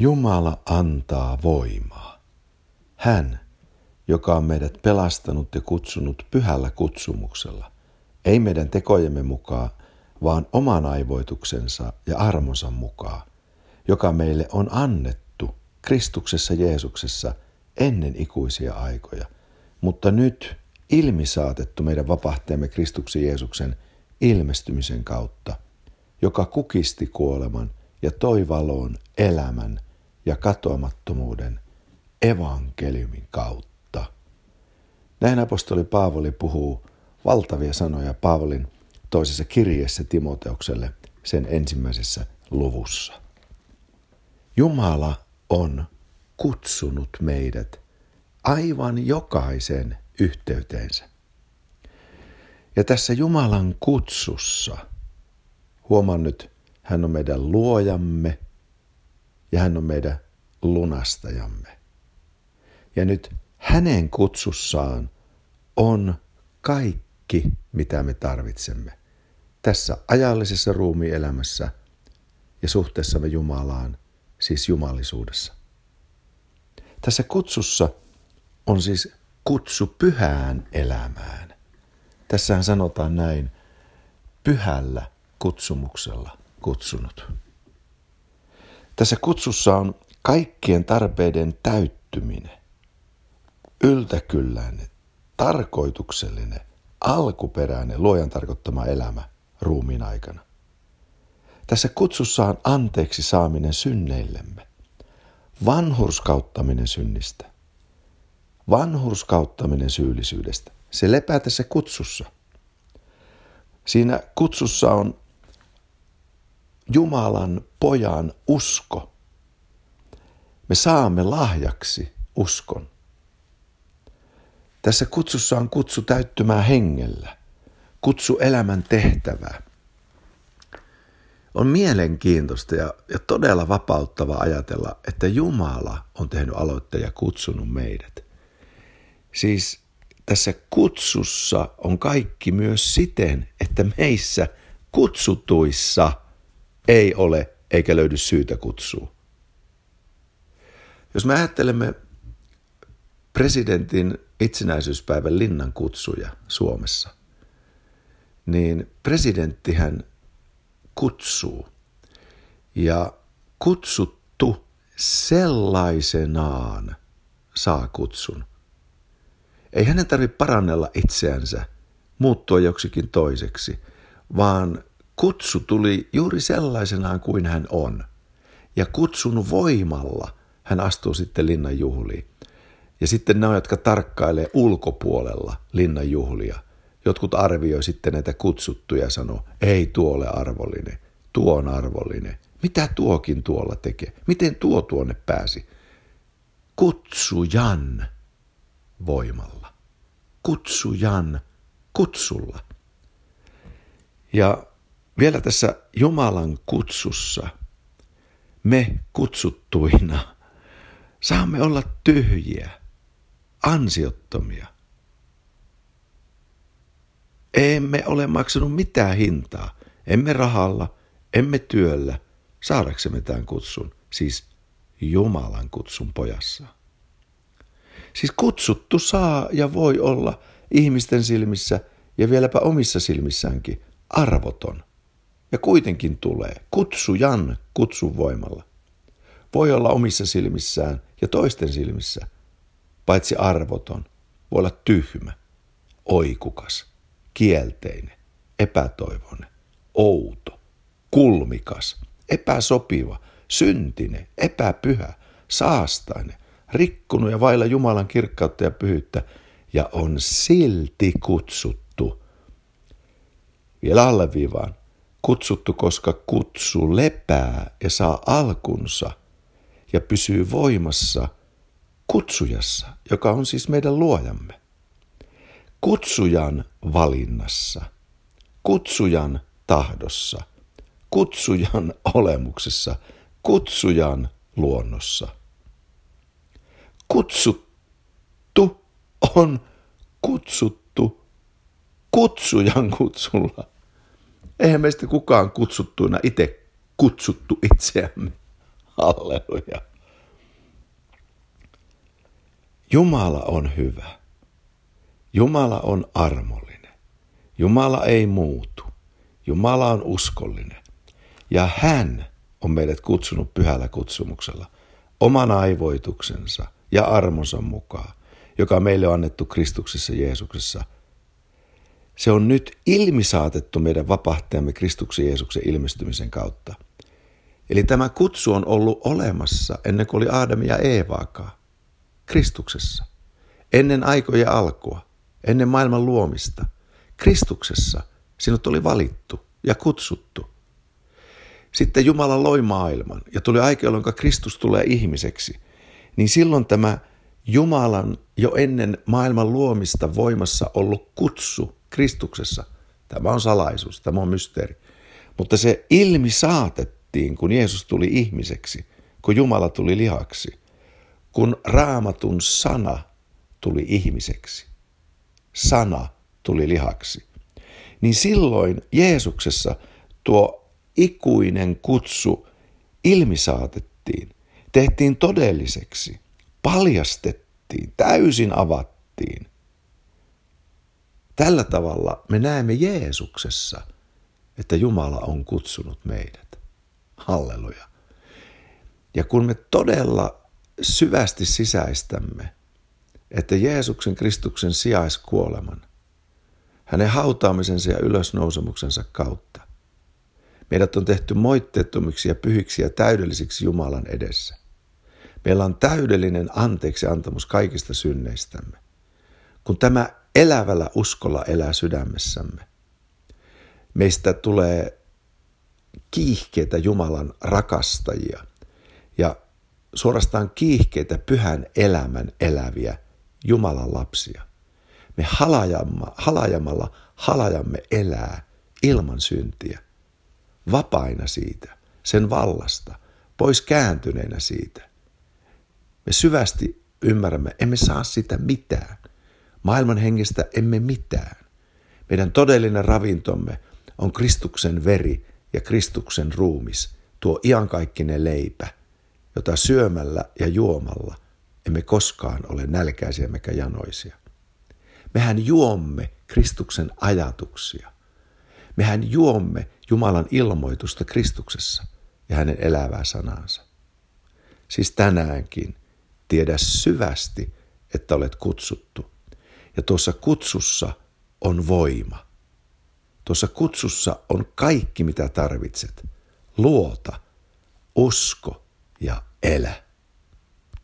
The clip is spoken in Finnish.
Jumala antaa voimaa. Hän, joka on meidät pelastanut ja kutsunut pyhällä kutsumuksella, ei meidän tekojemme mukaan, vaan oman aivoituksensa ja armonsa mukaan, joka meille on annettu Kristuksessa Jeesuksessa ennen ikuisia aikoja, mutta nyt ilmisaatettu meidän vapahtajamme Kristuksen Jeesuksen ilmestymisen kautta, joka kukisti kuoleman ja toi valoon elämän ja katoamattomuuden evankeliumin kautta. Näin apostoli Paavoli puhuu valtavia sanoja Paavolin toisessa kirjeessä Timoteukselle sen ensimmäisessä luvussa. Jumala on kutsunut meidät aivan jokaisen yhteyteensä. Ja tässä Jumalan kutsussa, huomaan nyt, hän on meidän luojamme ja hän on meidän lunastajamme. Ja nyt hänen kutsussaan on kaikki, mitä me tarvitsemme tässä ajallisessa ruumielämässä ja suhteessamme Jumalaan, siis jumalisuudessa. Tässä kutsussa on siis kutsu pyhään elämään. Tässähän sanotaan näin, pyhällä kutsumuksella kutsunut. Tässä kutsussa on kaikkien tarpeiden täyttyminen, yltäkylläinen, tarkoituksellinen, alkuperäinen, luojan tarkoittama elämä ruumiin aikana. Tässä kutsussa on anteeksi saaminen synneillemme, vanhurskauttaminen synnistä, vanhurskauttaminen syyllisyydestä. Se lepää tässä kutsussa. Siinä kutsussa on Jumalan pojan usko. Me saamme lahjaksi uskon. Tässä kutsussa on kutsu täyttymään hengellä, kutsu elämän tehtävää. On mielenkiintoista ja, ja todella vapauttava ajatella, että Jumala on tehnyt aloitteen ja kutsunut meidät. Siis tässä kutsussa on kaikki myös siten, että meissä kutsutuissa ei ole eikä löydy syytä kutsua. Jos me ajattelemme presidentin itsenäisyyspäivän linnan kutsuja Suomessa, niin presidenttihän kutsuu. Ja kutsuttu sellaisenaan saa kutsun. Ei hänen tarvitse parannella itseänsä, muuttua joksikin toiseksi, vaan kutsu tuli juuri sellaisenaan kuin hän on. Ja kutsun voimalla hän astuu sitten linnan juhliin. Ja sitten ne, jotka tarkkailee ulkopuolella linnan juhlia, jotkut arvioi sitten näitä kutsuttuja ja sanoo, ei tuo ole arvollinen, tuo on arvollinen. Mitä tuokin tuolla tekee? Miten tuo tuonne pääsi? Kutsujan voimalla. Kutsujan kutsulla. Ja vielä tässä Jumalan kutsussa me kutsuttuina saamme olla tyhjiä, ansiottomia. Emme ole maksanut mitään hintaa, emme rahalla, emme työllä, saadaksemme tämän kutsun, siis Jumalan kutsun pojassa. Siis kutsuttu saa ja voi olla ihmisten silmissä ja vieläpä omissa silmissäänkin arvoton. Ja kuitenkin tulee kutsujan kutsun voimalla. Voi olla omissa silmissään ja toisten silmissä, paitsi arvoton, voi olla tyhmä, oikukas, kielteinen, epätoivoinen, outo, kulmikas, epäsopiva, syntinen, epäpyhä, saastainen, rikkunut ja vailla Jumalan kirkkautta ja pyhyyttä, ja on silti kutsuttu. Vielä alleviivaan, kutsuttu, koska kutsu lepää ja saa alkunsa ja pysyy voimassa kutsujassa, joka on siis meidän luojamme. Kutsujan valinnassa, kutsujan tahdossa, kutsujan olemuksessa, kutsujan luonnossa. Kutsuttu on kutsuttu kutsujan kutsulla. Eihän meistä kukaan kutsuttuina itse kutsuttu itseämme. Halleluja. Jumala on hyvä. Jumala on armollinen. Jumala ei muutu. Jumala on uskollinen. Ja hän on meidät kutsunut pyhällä kutsumuksella, oman aivoituksensa ja armonsa mukaan, joka meille on annettu Kristuksessa Jeesuksessa – se on nyt ilmisaatettu meidän vapahtajamme Kristuksen Jeesuksen ilmestymisen kautta. Eli tämä kutsu on ollut olemassa ennen kuin oli Aadam ja Eevaakaan. Kristuksessa. Ennen aikoja alkua, ennen maailman luomista. Kristuksessa sinut oli valittu ja kutsuttu. Sitten Jumala loi maailman ja tuli aika, jolloin Kristus tulee ihmiseksi. Niin silloin tämä Jumalan jo ennen maailman luomista voimassa ollut kutsu Kristuksessa, tämä on salaisuus, tämä on mysteeri. Mutta se ilmi saatettiin, kun Jeesus tuli ihmiseksi, kun Jumala tuli lihaksi – kun raamatun sana tuli ihmiseksi, sana tuli lihaksi, niin silloin Jeesuksessa tuo ikuinen kutsu ilmisaatettiin, tehtiin todelliseksi, paljastettiin, täysin avattiin. Tällä tavalla me näemme Jeesuksessa, että Jumala on kutsunut meidät. Halleluja. Ja kun me todella syvästi sisäistämme, että Jeesuksen Kristuksen sijaiskuoleman, hänen hautaamisensa ja ylösnousemuksensa kautta, meidät on tehty moitteettomiksi ja pyhiksi ja täydellisiksi Jumalan edessä. Meillä on täydellinen anteeksi antamus kaikista synneistämme. Kun tämä elävällä uskolla elää sydämessämme, meistä tulee kiihkeitä Jumalan rakastajia ja suorastaan kiihkeitä pyhän elämän eläviä Jumalan lapsia. Me halajamma, halajamalla halajamme elää ilman syntiä, vapaina siitä, sen vallasta, pois kääntyneenä siitä. Me syvästi ymmärrämme, emme saa sitä mitään. Maailman hengestä emme mitään. Meidän todellinen ravintomme on Kristuksen veri ja Kristuksen ruumis, tuo iankaikkinen leipä – jota syömällä ja juomalla emme koskaan ole nälkäisiä emmekä janoisia. Mehän juomme Kristuksen ajatuksia. Mehän juomme Jumalan ilmoitusta Kristuksessa ja hänen elävää sanansa. Siis tänäänkin tiedä syvästi, että olet kutsuttu. Ja tuossa kutsussa on voima. Tuossa kutsussa on kaikki, mitä tarvitset. Luota, usko ja elä.